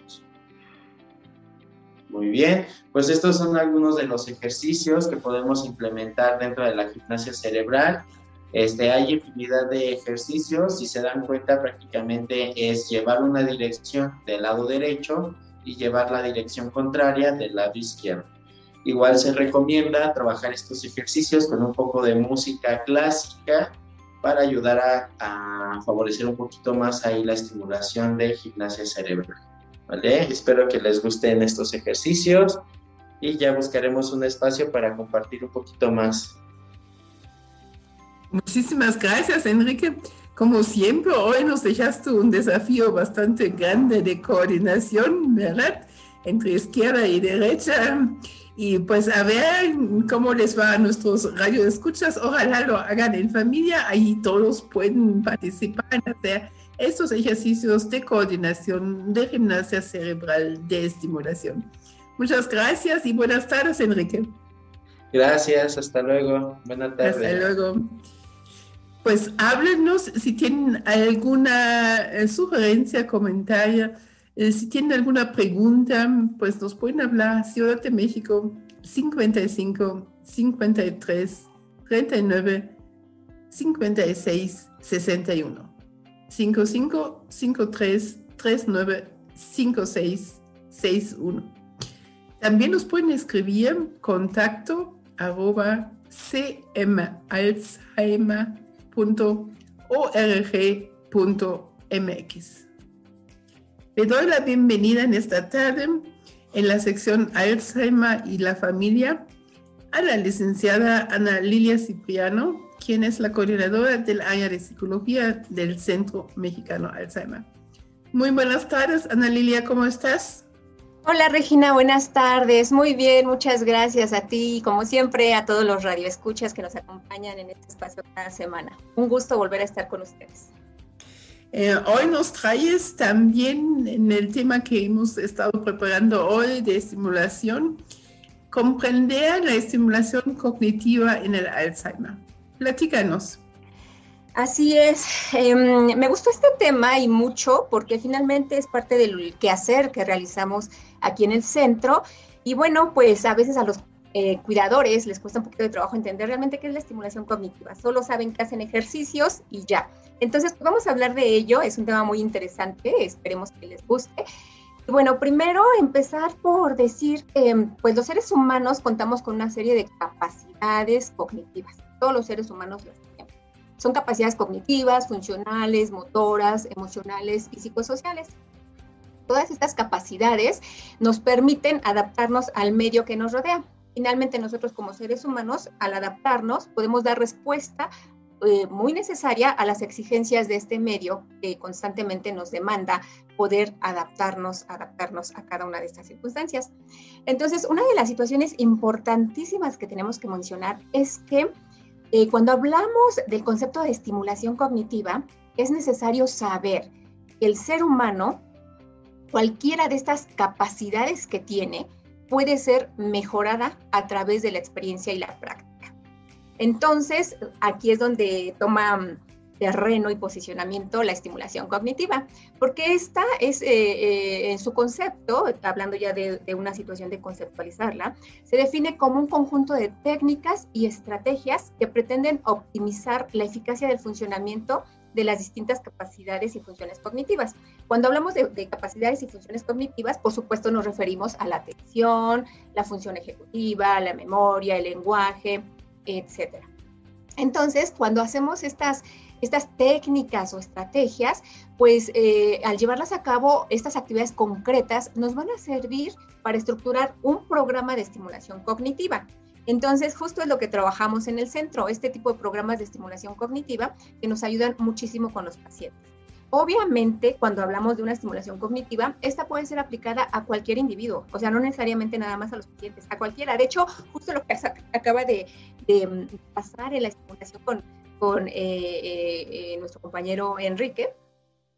[SPEAKER 5] Muy bien, pues estos son algunos de los ejercicios que podemos implementar dentro de la gimnasia cerebral. Este, hay infinidad de ejercicios, si se dan cuenta prácticamente es llevar una dirección del lado derecho y llevar la dirección contraria del lado izquierdo. Igual se recomienda trabajar estos ejercicios con un poco de música clásica para ayudar a, favorecer un poquito más ahí la estimulación de gimnasia cerebral. ¿Vale? Espero que les gusten estos ejercicios y ya buscaremos un espacio para compartir un poquito más.
[SPEAKER 1] Muchísimas gracias, Enrique. Como siempre, hoy nos dejaste un desafío bastante grande de coordinación, ¿verdad? entre izquierda y derecha. Y pues a ver cómo les va a nuestros radioescuchas. Ojalá lo hagan en familia. Ahí todos pueden participar hacer estos ejercicios de coordinación, de gimnasia cerebral, de estimulación. Muchas gracias y buenas tardes, Enrique.
[SPEAKER 5] Gracias, hasta luego. Buenas tardes.
[SPEAKER 1] Hasta luego. Pues háblenos si tienen alguna eh, sugerencia, comentario, eh, si tienen alguna pregunta, pues nos pueden hablar. Ciudad de México, 55 53 39 56 61. 55 53 39 56 61. También nos pueden escribir contacto arroba cmalzheimer.org.mx. Le doy la bienvenida en esta tarde en la sección Alzheimer y la familia a la licenciada Ana Lilia Cipriano, quien es la coordinadora del área de psicología del Centro Mexicano Alzheimer. Muy buenas tardes, Ana Lilia, ¿cómo estás?
[SPEAKER 6] Hola Regina, buenas tardes. Muy bien, muchas gracias a ti y como siempre a todos los radioescuchas que nos acompañan en este espacio cada semana. Un gusto volver a estar con ustedes.
[SPEAKER 1] Eh, hoy nos traes también en el tema que hemos estado preparando hoy de estimulación, comprender la estimulación cognitiva en el Alzheimer. Platícanos.
[SPEAKER 6] Así es, em, me gustó este tema y mucho porque finalmente es parte del quehacer que realizamos aquí en el centro y bueno, pues a veces a los eh, cuidadores les cuesta un poquito de trabajo entender realmente qué es la estimulación cognitiva, solo saben que hacen ejercicios y ya. Entonces, vamos a hablar de ello, es un tema muy interesante, esperemos que les guste. Bueno, primero empezar por decir, em, pues los seres humanos contamos con una serie de capacidades cognitivas, todos los seres humanos las son capacidades cognitivas, funcionales, motoras, emocionales y psicosociales. Todas estas capacidades nos permiten adaptarnos al medio que nos rodea. Finalmente, nosotros como seres humanos, al adaptarnos, podemos dar respuesta eh, muy necesaria a las exigencias de este medio que constantemente nos demanda poder adaptarnos, adaptarnos a cada una de estas circunstancias. Entonces, una de las situaciones importantísimas que tenemos que mencionar es que eh, cuando hablamos del concepto de estimulación cognitiva, es necesario saber que el ser humano, cualquiera de estas capacidades que tiene, puede ser mejorada a través de la experiencia y la práctica. Entonces, aquí es donde toma terreno y posicionamiento la estimulación cognitiva, porque esta es, eh, eh, en su concepto, hablando ya de, una situación de conceptualizarla, se define como un conjunto de técnicas y estrategias que pretenden optimizar la eficacia del funcionamiento de las distintas capacidades y funciones cognitivas. Cuando hablamos de, de, capacidades y funciones cognitivas, por supuesto nos referimos a la atención, la función ejecutiva, la memoria, el lenguaje, etcétera. Entonces, cuando hacemos estas estas técnicas o estrategias, pues eh, al llevarlas a cabo, estas actividades concretas nos van a servir para estructurar un programa de estimulación cognitiva. Entonces, justo es lo que trabajamos en el centro, este tipo de programas de estimulación cognitiva que nos ayudan muchísimo con los pacientes. Obviamente, cuando hablamos de una estimulación cognitiva, esta puede ser aplicada a cualquier individuo, o sea, no necesariamente nada más a los pacientes, a cualquiera. De hecho, justo lo que acaba de, de pasar en la estimulación con, con eh, eh, eh, nuestro compañero Enrique,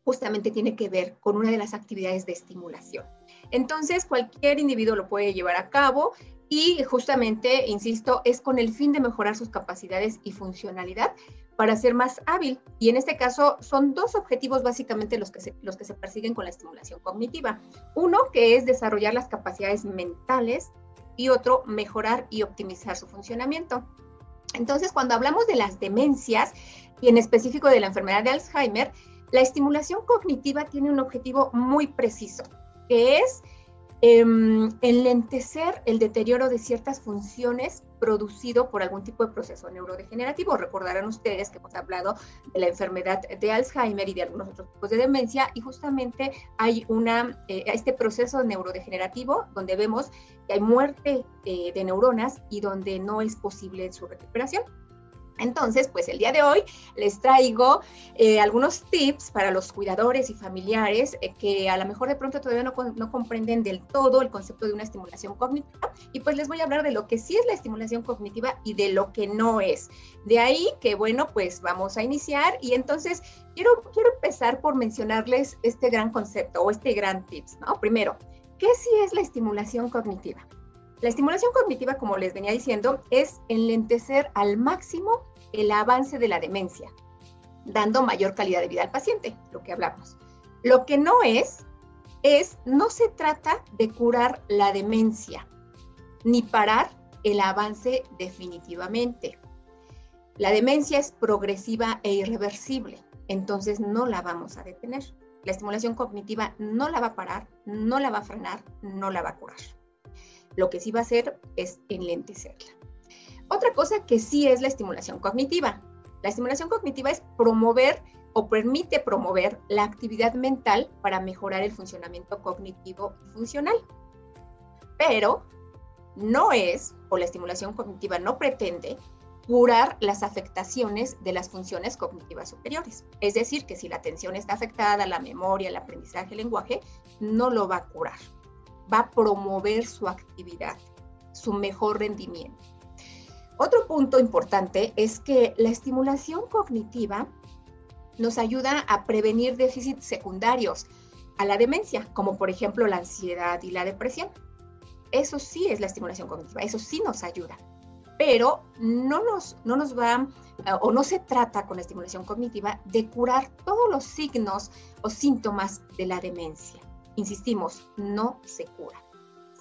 [SPEAKER 6] justamente tiene que ver con una de las actividades de estimulación. Entonces, cualquier individuo lo puede llevar a cabo y justamente, insisto, es con el fin de mejorar sus capacidades y funcionalidad para ser más hábil. Y en este caso son dos objetivos básicamente los que se, los que se persiguen con la estimulación cognitiva. Uno que es desarrollar las capacidades mentales y otro mejorar y optimizar su funcionamiento. Entonces, cuando hablamos de las demencias y en específico de la enfermedad de Alzheimer, la estimulación cognitiva tiene un objetivo muy preciso, que es eh, enlentecer el deterioro de ciertas funciones producido por algún tipo de proceso neurodegenerativo. Recordarán ustedes que hemos hablado de la enfermedad de Alzheimer y de algunos otros tipos de demencia y justamente hay una, eh, este proceso neurodegenerativo donde vemos que hay muerte eh, de neuronas y donde no es posible su recuperación. Entonces, pues el día de hoy les traigo eh, algunos tips para los cuidadores y familiares eh, que a lo mejor de pronto todavía no, comprenden del todo el concepto de una estimulación cognitiva. Y pues les voy a hablar de lo que sí es la estimulación cognitiva y de lo que no es. De ahí que, bueno, pues vamos a iniciar. Y entonces quiero, quiero empezar por mencionarles este gran concepto o este gran tips, ¿no? Primero, ¿qué sí es la estimulación cognitiva? La estimulación cognitiva, como les venía diciendo, es enlentecer al máximo el avance de la demencia, dando mayor calidad de vida al paciente, lo que hablamos. Lo que no es, es, no se trata de curar la demencia, ni parar el avance definitivamente. La demencia es progresiva e irreversible, entonces no la vamos a detener. La estimulación cognitiva no la va a parar, no la va a frenar, no la va a curar. Lo que sí va a hacer es enlentecerla. Otra cosa que sí es la estimulación cognitiva. La estimulación cognitiva es promover o permite promover la actividad mental para mejorar el funcionamiento cognitivo y funcional. Pero no es, o la estimulación cognitiva no pretende, curar las afectaciones de las funciones cognitivas superiores. Es decir, que si la atención está afectada, la memoria, el aprendizaje, el lenguaje, no lo va a curar. Va a promover su actividad, su mejor rendimiento. Otro punto importante es que la estimulación cognitiva nos ayuda a prevenir déficits secundarios a la demencia, como por ejemplo la ansiedad y la depresión. Eso sí es la estimulación cognitiva, eso sí nos ayuda, pero no nos, no nos va o no se trata con la estimulación cognitiva de curar todos los signos o síntomas de la demencia. Insistimos, no se cura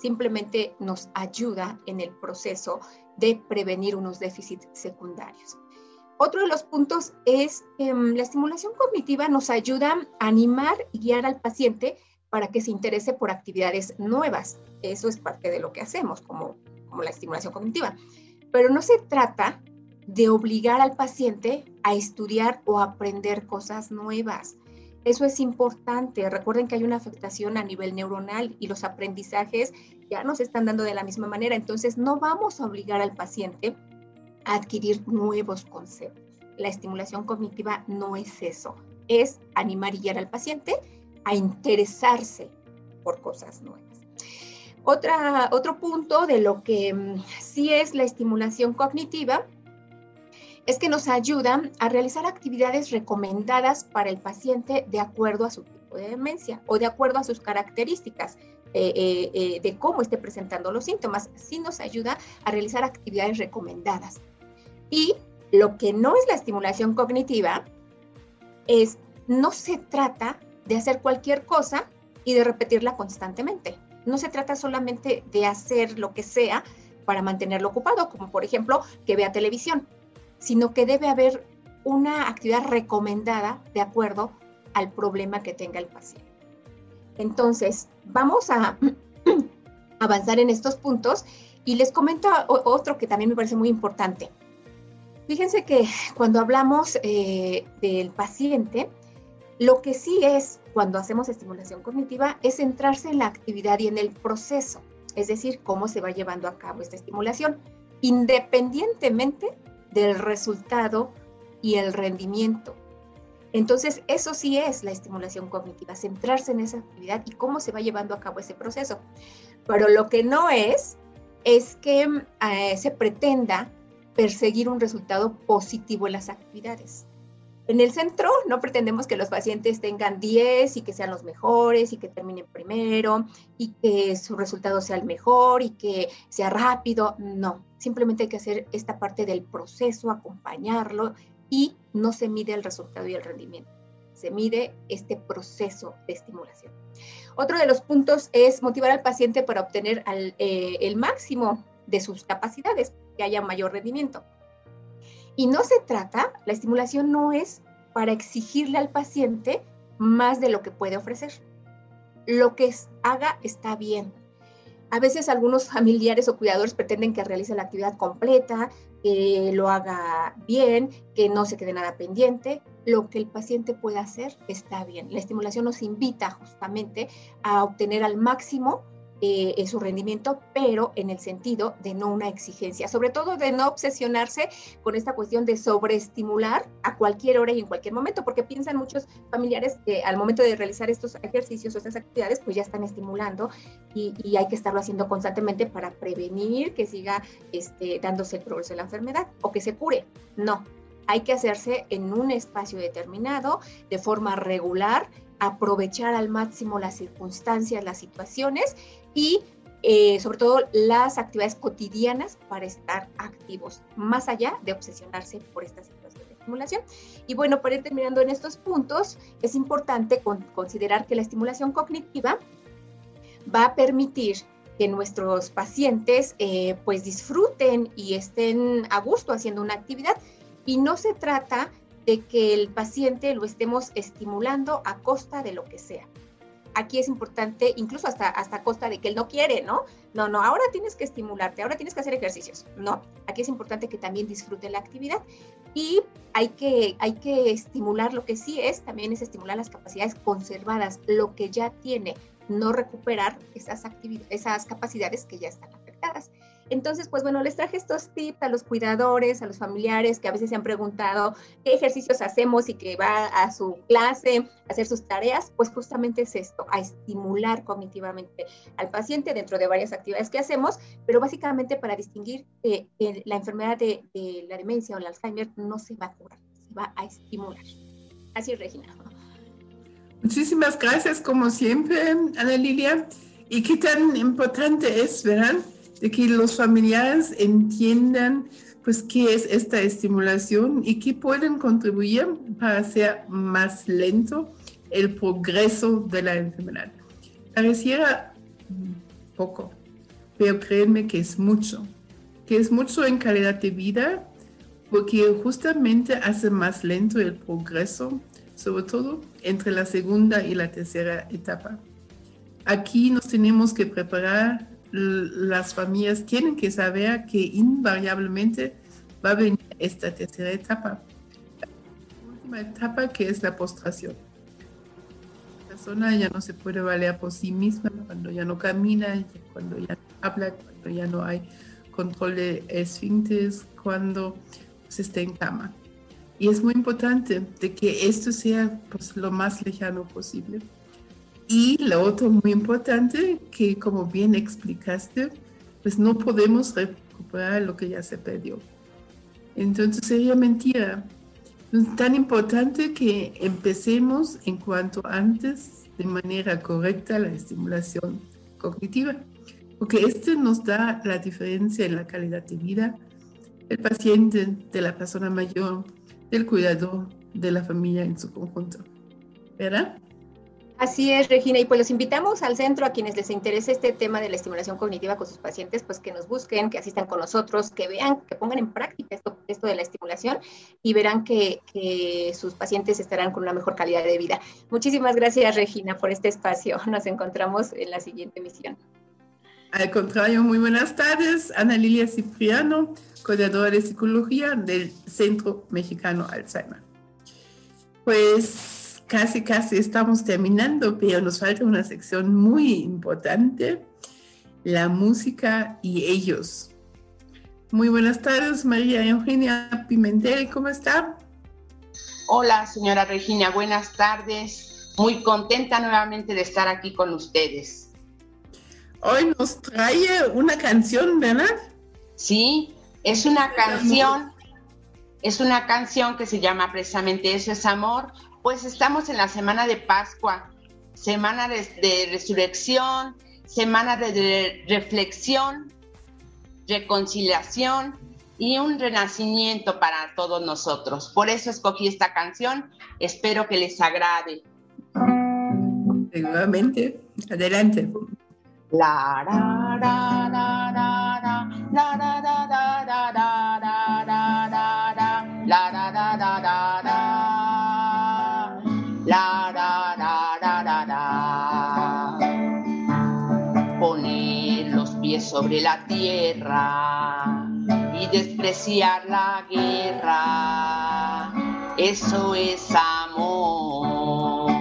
[SPEAKER 6] simplemente nos ayuda en el proceso de prevenir unos déficits secundarios. Otro de los puntos es mm, la estimulación cognitiva nos ayuda a animar y guiar al paciente para que se interese por actividades nuevas. Eso es parte de lo que hacemos como, como la estimulación cognitiva. Pero no se trata de obligar al paciente a estudiar o aprender cosas nuevas. Eso es importante. Recuerden que hay una afectación a nivel neuronal y los aprendizajes ya no se están dando de la misma manera. Entonces, no vamos a obligar al paciente a adquirir nuevos conceptos. La estimulación cognitiva no es eso. Es animar y guiar al paciente a interesarse por cosas nuevas. Otro punto de lo que mm, sí es la estimulación cognitiva es que nos ayudan a realizar actividades recomendadas para el paciente de acuerdo a su tipo de demencia o de acuerdo a sus características. Eh, eh, eh, de cómo esté presentando los síntomas, sí nos ayuda a realizar actividades recomendadas. Y lo que no es la estimulación cognitiva es, no se trata de hacer cualquier cosa y de repetirla constantemente. No se trata solamente de hacer lo que sea para mantenerlo ocupado, como por ejemplo que vea televisión sino que debe haber una actividad recomendada de acuerdo al problema que tenga el paciente. Entonces, vamos a avanzar en estos puntos y les comento otro que también me parece muy importante. Fíjense que cuando hablamos eh, del paciente, lo que sí es cuando hacemos estimulación cognitiva es centrarse en la actividad y en el proceso, es decir, cómo se va llevando a cabo esta estimulación, independientemente del resultado y el rendimiento. Entonces, eso sí es la estimulación cognitiva, centrarse en esa actividad y cómo se va llevando a cabo ese proceso. Pero lo que no es, es que eh, se pretenda perseguir un resultado positivo en las actividades. En el centro no pretendemos que los pacientes tengan 10 y que sean los mejores y que terminen primero y que su resultado sea el mejor y que sea rápido. No, simplemente hay que hacer esta parte del proceso, acompañarlo y no se mide el resultado y el rendimiento. Se mide este proceso de estimulación. Otro de los puntos es motivar al paciente para obtener eh, el máximo de sus capacidades, que haya mayor rendimiento. Y no se trata, la estimulación no es para exigirle al paciente más de lo que puede ofrecer. Lo que haga está bien. A veces algunos familiares o cuidadores pretenden que realice la actividad completa, que lo haga bien, que no se quede nada pendiente. Lo que el paciente pueda hacer está bien. La estimulación nos invita justamente a obtener al máximo eh, su rendimiento, pero en el sentido de no una exigencia, sobre todo de no obsesionarse con esta cuestión de sobreestimular a cualquier hora y en cualquier momento, porque piensan muchos familiares que al momento de realizar estos ejercicios o estas actividades, pues ya están estimulando y, hay que estarlo haciendo constantemente para prevenir que siga este, dándose el progreso de la enfermedad o que se cure. No, hay que hacerse en un espacio determinado, de forma regular, aprovechar al máximo las circunstancias, las situaciones y eh, sobre todo las actividades cotidianas para estar activos, más allá de obsesionarse por esta situación de estimulación. Y bueno, para ir terminando en estos puntos, es importante considerar que la estimulación cognitiva va a permitir que nuestros pacientes eh, pues disfruten y estén a gusto haciendo una actividad y no se trata de que el paciente lo estemos estimulando a costa de lo que sea. Aquí es importante, incluso hasta, hasta costa de que él no quiere, ¿no? No, no, ahora tienes que estimularte, ahora tienes que hacer ejercicios. No, aquí es importante que también disfrute la actividad y hay que, hay que estimular lo que sí es, también es estimular las capacidades conservadas, lo que ya tiene, no recuperar esas, esas capacidades que ya están afectadas. Entonces, pues bueno, les traje estos tips a los cuidadores, a los familiares que a veces se han preguntado qué ejercicios hacemos y que va a su clase a hacer sus tareas, pues justamente es esto, a estimular cognitivamente al paciente dentro de varias actividades que hacemos, pero básicamente para distinguir que la enfermedad de, de, la demencia o el Alzheimer no se va a curar, se va a estimular. Así es, Regina.
[SPEAKER 1] Muchísimas gracias, como siempre, Ana Lilia. Y qué tan importante es, ¿verdad? De que los familiares entiendan pues qué es esta estimulación y qué pueden contribuir para hacer más lento el progreso de la enfermedad. Pareciera poco, pero créanme que es mucho, que es mucho en calidad de vida porque justamente hace más lento el progreso, sobre todo entre la segunda y la tercera etapa. Aquí nos tenemos que preparar las familias tienen que saber que invariablemente va a venir esta tercera etapa. La última etapa que es la postración. La persona ya no se puede valer por sí misma cuando ya no camina, cuando ya no habla, cuando ya no hay control de esfínteres, cuando se está en cama. Y es muy importante de que esto sea pues, lo más lejano posible. Y lo otro muy importante, que como bien explicaste, pues no podemos recuperar lo que ya se perdió. Entonces sería mentira. Es tan importante que empecemos en cuanto antes de manera correcta la estimulación cognitiva, porque este nos da la diferencia en la calidad de vida del paciente, de la persona mayor, del cuidador, de la familia en su conjunto. ¿Verdad?
[SPEAKER 6] Así es, Regina, y pues los invitamos al centro a quienes les interese este tema de la estimulación cognitiva con sus pacientes, pues que nos busquen, que asistan con nosotros, que vean, que pongan en práctica esto, esto de la estimulación y verán que, sus pacientes estarán con una mejor calidad de vida. Muchísimas gracias, Regina, por este espacio. Nos encontramos en la siguiente emisión.
[SPEAKER 1] Al contrario, muy buenas tardes. Ana Lilia Cipriano, coordinadora de psicología del Centro Mexicano Alzheimer. Pues casi, casi estamos terminando, pero nos falta una sección muy importante, la música y ellos. Muy buenas tardes, María Eugenia Pimentel, ¿cómo está?
[SPEAKER 7] Hola, señora Regina, buenas tardes. Muy contenta nuevamente de estar aquí con ustedes.
[SPEAKER 1] Hoy nos trae una canción, ¿verdad?
[SPEAKER 7] Sí, es una canción, es una canción que se llama precisamente Eso es Amor, pues estamos en la semana de Pascua, semana de, resurrección, semana de, reflexión, reconciliación y un renacimiento para todos nosotros. Por eso escogí esta canción, espero que les agrade.
[SPEAKER 1] Seguramente, adelante. La,
[SPEAKER 7] La, sobre la tierra y despreciar la guerra. Eso es amor.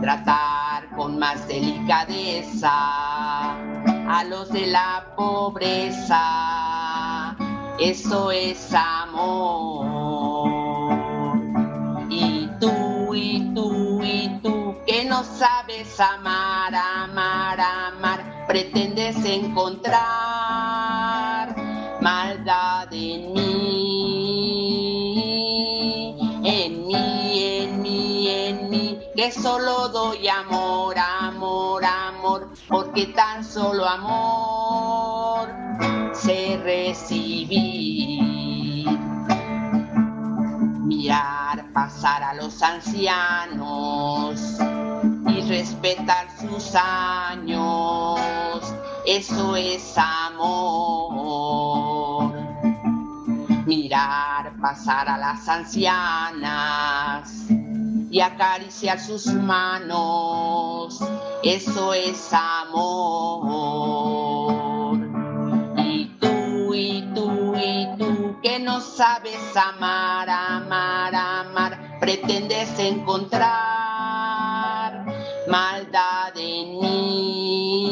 [SPEAKER 7] Tratar con más delicadeza a los de la pobreza. Eso es amor. Y tú, y tú, y tú, que no sabes amar, amar, amar, pretendes encontrar maldad en mí, en mí, en mí, en mí, que solo doy amor, amor, amor, porque tan solo amor se recibir. Mirar pasar a los ancianos y respetar sus años, eso es amor. Mirar pasar a las ancianas y acariciar sus manos, eso es amor. Y tú, y tú, y tú, que no sabes amar, amar, amar, pretendes encontrar maldad en mí,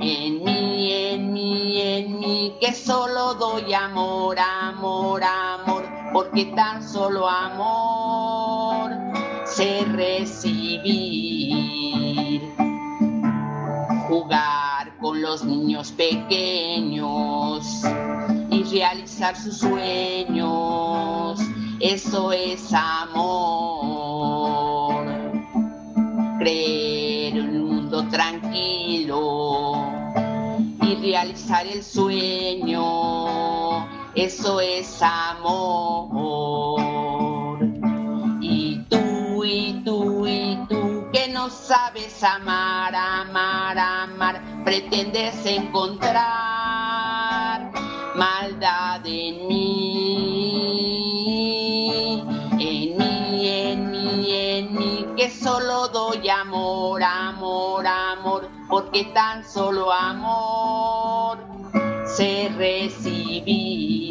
[SPEAKER 7] en mí, en mí, en mí, que solo doy amor, amor, amor, porque tan solo amor sé recibir. Jugar con los niños pequeños y realizar sus sueños, eso es amor. Creer un mundo tranquilo y realizar el sueño, eso es amor. Y tú, y tú, y tú, que no sabes amar, amar, amar, pretendes encontrar maldad en mí, solo doy amor, amor, amor, porque tan solo amor sé recibir.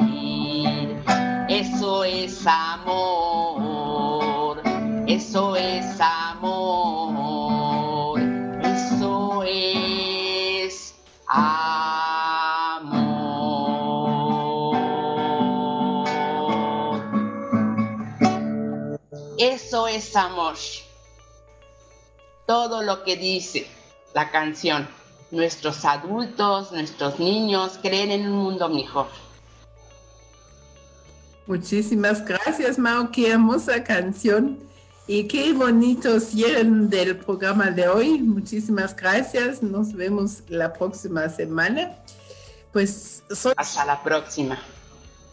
[SPEAKER 7] Eso es amor, eso es amor, eso es amor. Eso es amor. Todo lo que dice la canción. Nuestros adultos, nuestros niños creen en un mundo mejor.
[SPEAKER 1] Muchísimas gracias, Mao. Qué hermosa canción y qué bonito cierre del programa de hoy. Muchísimas gracias. Nos vemos la próxima semana. Pues soy...
[SPEAKER 7] Hasta la próxima.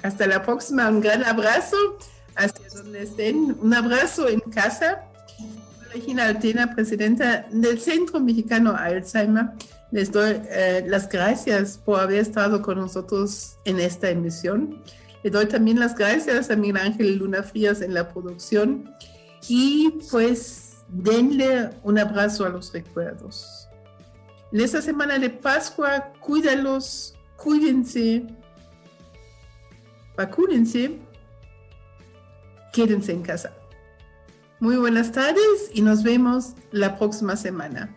[SPEAKER 1] Hasta la próxima. Un gran abrazo. Hasta donde estén. Un abrazo en casa. Regina Altena, presidenta del Centro Mexicano Alzheimer. Les doy eh, las gracias por haber estado con nosotros en esta emisión. Le doy también las gracias a Miguel Ángel Luna Frías en la producción. Y pues denle un abrazo a los recuerdos. En esta semana de Pascua, cuídalos, cuídense, vacúnense, quédense en casa. Muy buenas tardes y nos vemos la próxima semana.